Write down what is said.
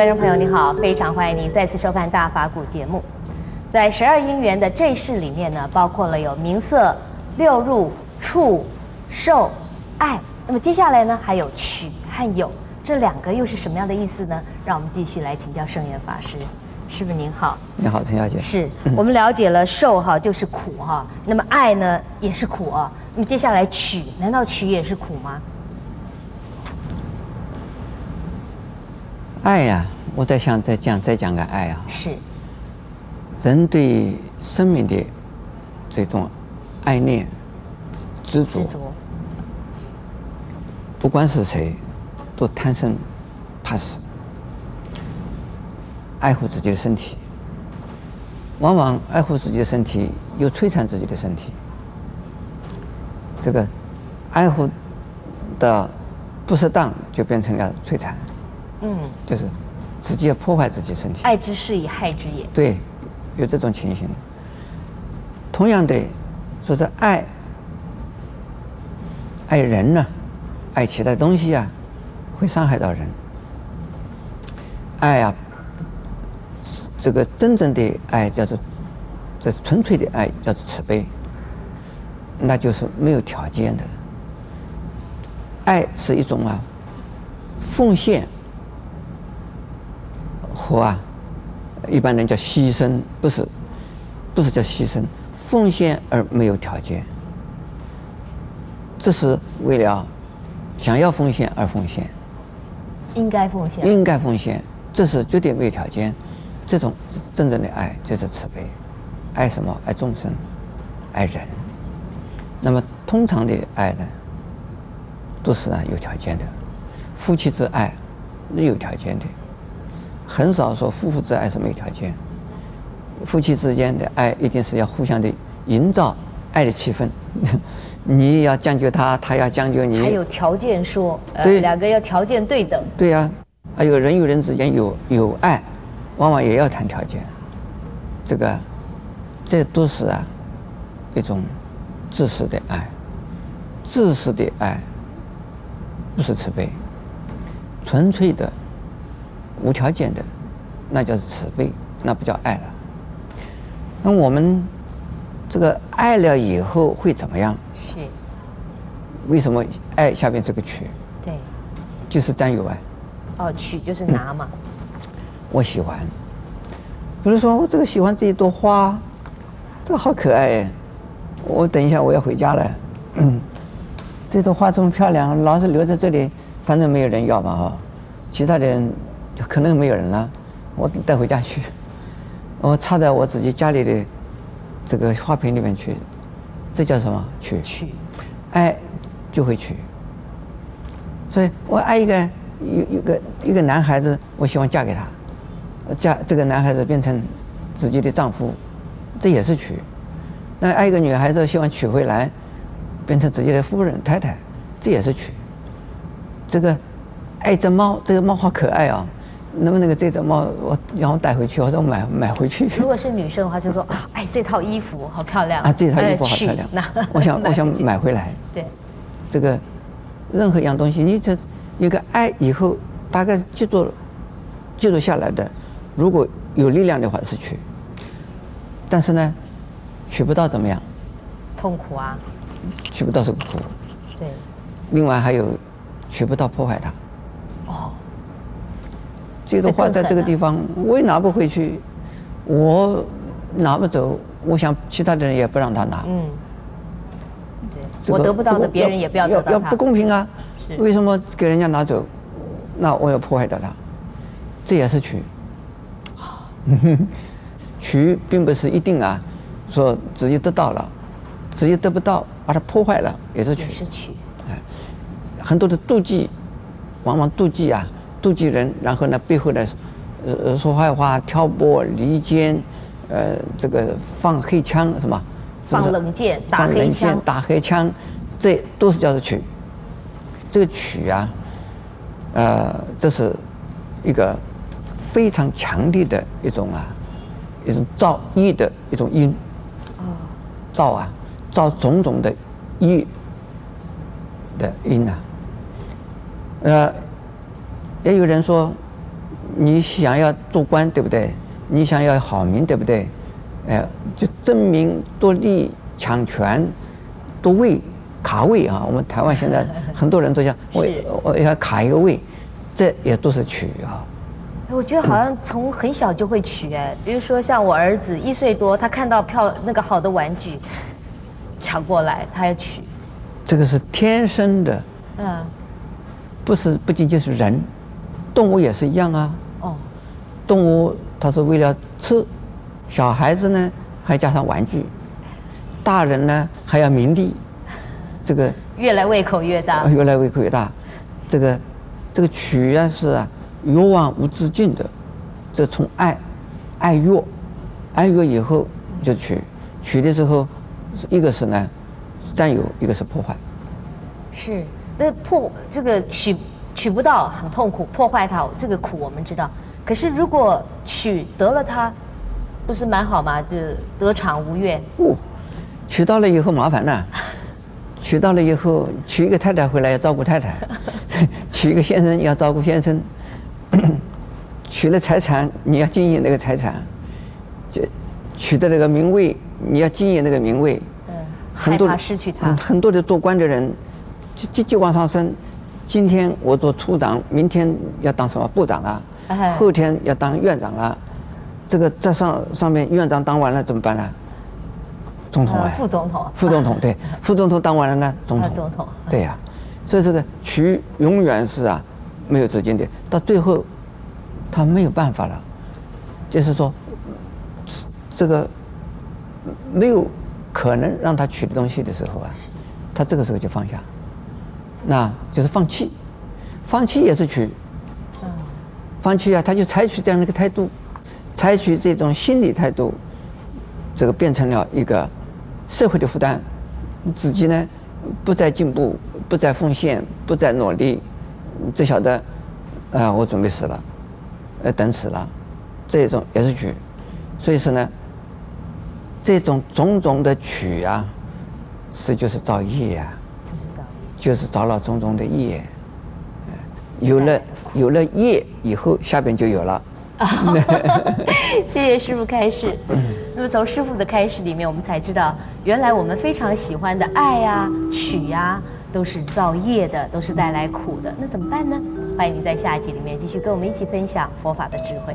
观众朋友，你好，非常欢迎您再次收看《大法古》节目。在十二因缘的这一世里面呢，包括了有名色、六入、触、受、爱。那么接下来呢，还有取和有，这两个又是什么样的意思呢？让我们继续来请教圣严法师。师父您好，你好，陈小姐。是我们了解了受哈就是苦哈，那么爱呢也是苦啊。那么接下来取，难道取也是苦吗？爱呀、啊，我在想再讲再讲个爱啊。是。人对生命的这种爱恋、执着，不管是谁，都贪生怕死，爱护自己的身体，往往爱护自己的身体又摧残自己的身体。这个爱护的不适当，就变成了摧残。嗯，就是直接破坏自己身体。爱之是以害之也。对，有这种情形。同样的，说是爱，爱人呢，爱其他东西啊，会伤害到人。爱啊，这个真正的爱叫做，这是纯粹的爱，叫做慈悲。那就是没有条件的。爱是一种啊，奉献。和啊，一般人叫牺牲，不是，不是叫牺牲，奉献而没有条件。这是为了想要奉献而奉献，应该奉献，应该奉献，这是绝对没有条件。这种真正的爱就是慈悲，爱什么？爱众生，爱人。那么通常的爱呢，都是啊有条件的，夫妻之爱是有条件的。很少说夫妇之爱是没有条件，夫妻之间的爱一定是要互相的营造爱的气氛，你要将就他，他要将就你。还有条件说，呃，两个要条件对等。对呀，还有人与人之间有有爱，往往也要谈条件。这个，这都是啊一种自私的爱，自私的爱不是慈悲，纯粹的。无条件的，那叫慈悲，那不叫爱了。那我们这个爱了以后会怎么样？是。为什么爱下面这个取？对。就是占有爱。哦，取就是拿嘛。我喜欢。比如说，我这个喜欢这一朵花，这个好可爱哎。我等一下我要回家了。嗯。这朵花这么漂亮，老是留在这里，反正没有人要嘛哈。其他的人。可能没有人了，我带回家去，我插在我自己家里的这个花瓶里面去，这叫什么？取。取。爱就会取。所以我爱一个一一个一个男孩子，我希望嫁给他，嫁这个男孩子变成自己的丈夫，这也是娶。那爱一个女孩子，希望娶回来，变成自己的夫人太太，这也是娶。这个爱只猫，这个猫好可爱啊。能不能够这种猫我然后带回去，或者我买买回去？如果是女生的话，就说 啊，哎，这套衣服好漂亮啊，这套衣服好漂亮，那 我想 我想买回来。对，这个任何一样东西，你这一个爱以后大概记住了，记录下来的，如果有力量的话是去，但是呢，取不到怎么样？痛苦啊！取不到是个苦。对。另外还有，取不到破坏它。这朵花在这个地方，我也拿不回去，我拿不走，我想其他的人也不让他拿。嗯，对，我得不到的，别人也不要得到。要不公平啊！为什么给人家拿走？那我要破坏掉它，这也是取。取并不是一定啊，说直接得到了，直接得不到，把它破坏了也是取。也是取。哎，很多的妒忌，往往妒忌啊。妒忌人，然后呢，背后呢，呃，说坏话、挑拨离间，呃，这个放黑枪什么？放冷箭、打黑枪、打黑枪，这都是叫做取。这个取啊，呃，这是一个非常强烈的一种啊，一种造业的一种因。造啊，造种种的业的因啊，呃。也有人说，你想要做官，对不对？你想要好名，对不对？哎，就争名夺利、抢权、夺位、卡位啊！我们台湾现在很多人都想 我我要卡一个位，这也都是取啊。我觉得好像从很小就会取哎，比如说像我儿子一岁多，他看到票那个好的玩具，抢过来他要取。这个是天生的，嗯，不是不仅仅是人，动物也是一样啊。哦，动物它是为了吃，小孩子呢还加上玩具，大人呢还要名利，这个 越来胃口越大，越来胃口越大，这个这个取啊是啊。欲望无止境的，这从爱，爱欲，爱欲以后就取，取的时候，一个是呢，占有，一个是破坏。是，那破这个取取不到很痛苦，破坏它这个苦我们知道。可是如果取得了它，不是蛮好吗？就得偿无怨。不、哦，取到了以后麻烦了，娶到了以后娶一个太太回来要照顾太太，娶一个先生要照顾先生。娶了财产，你要经营那个财产；这取得那个名位，你要经营那个名位。嗯，很多失去他。很多的做官的人，就就就往上升。今天我做处长，明天要当什么部长了，后天要当院长了。这个在上上面院长当完了怎么办呢？总统啊，副总统。副总统对，副总统当完了呢，总统。总统。对呀，所以这个取永远是啊。没有止境的，到最后，他没有办法了，就是说，这个没有可能让他取的东西的时候啊，他这个时候就放下，那就是放弃，放弃也是取，放弃啊，他就采取这样的一个态度，采取这种心理态度，这个变成了一个社会的负担，自己呢不再进步，不再奉献，不再努力。只晓得，啊，我准备死了，呃，等死了，这种也是取，所以说呢，这种种种的取啊，是就是造业啊，就是造业，就是造了种种的业，有了有了业以后，下边就有了。谢谢师傅开示。那么从师傅的开示里面，我们才知道，原来我们非常喜欢的爱啊，取呀。都是造业的，都是带来苦的，那怎么办呢？欢迎您在下一集里面继续跟我们一起分享佛法的智慧。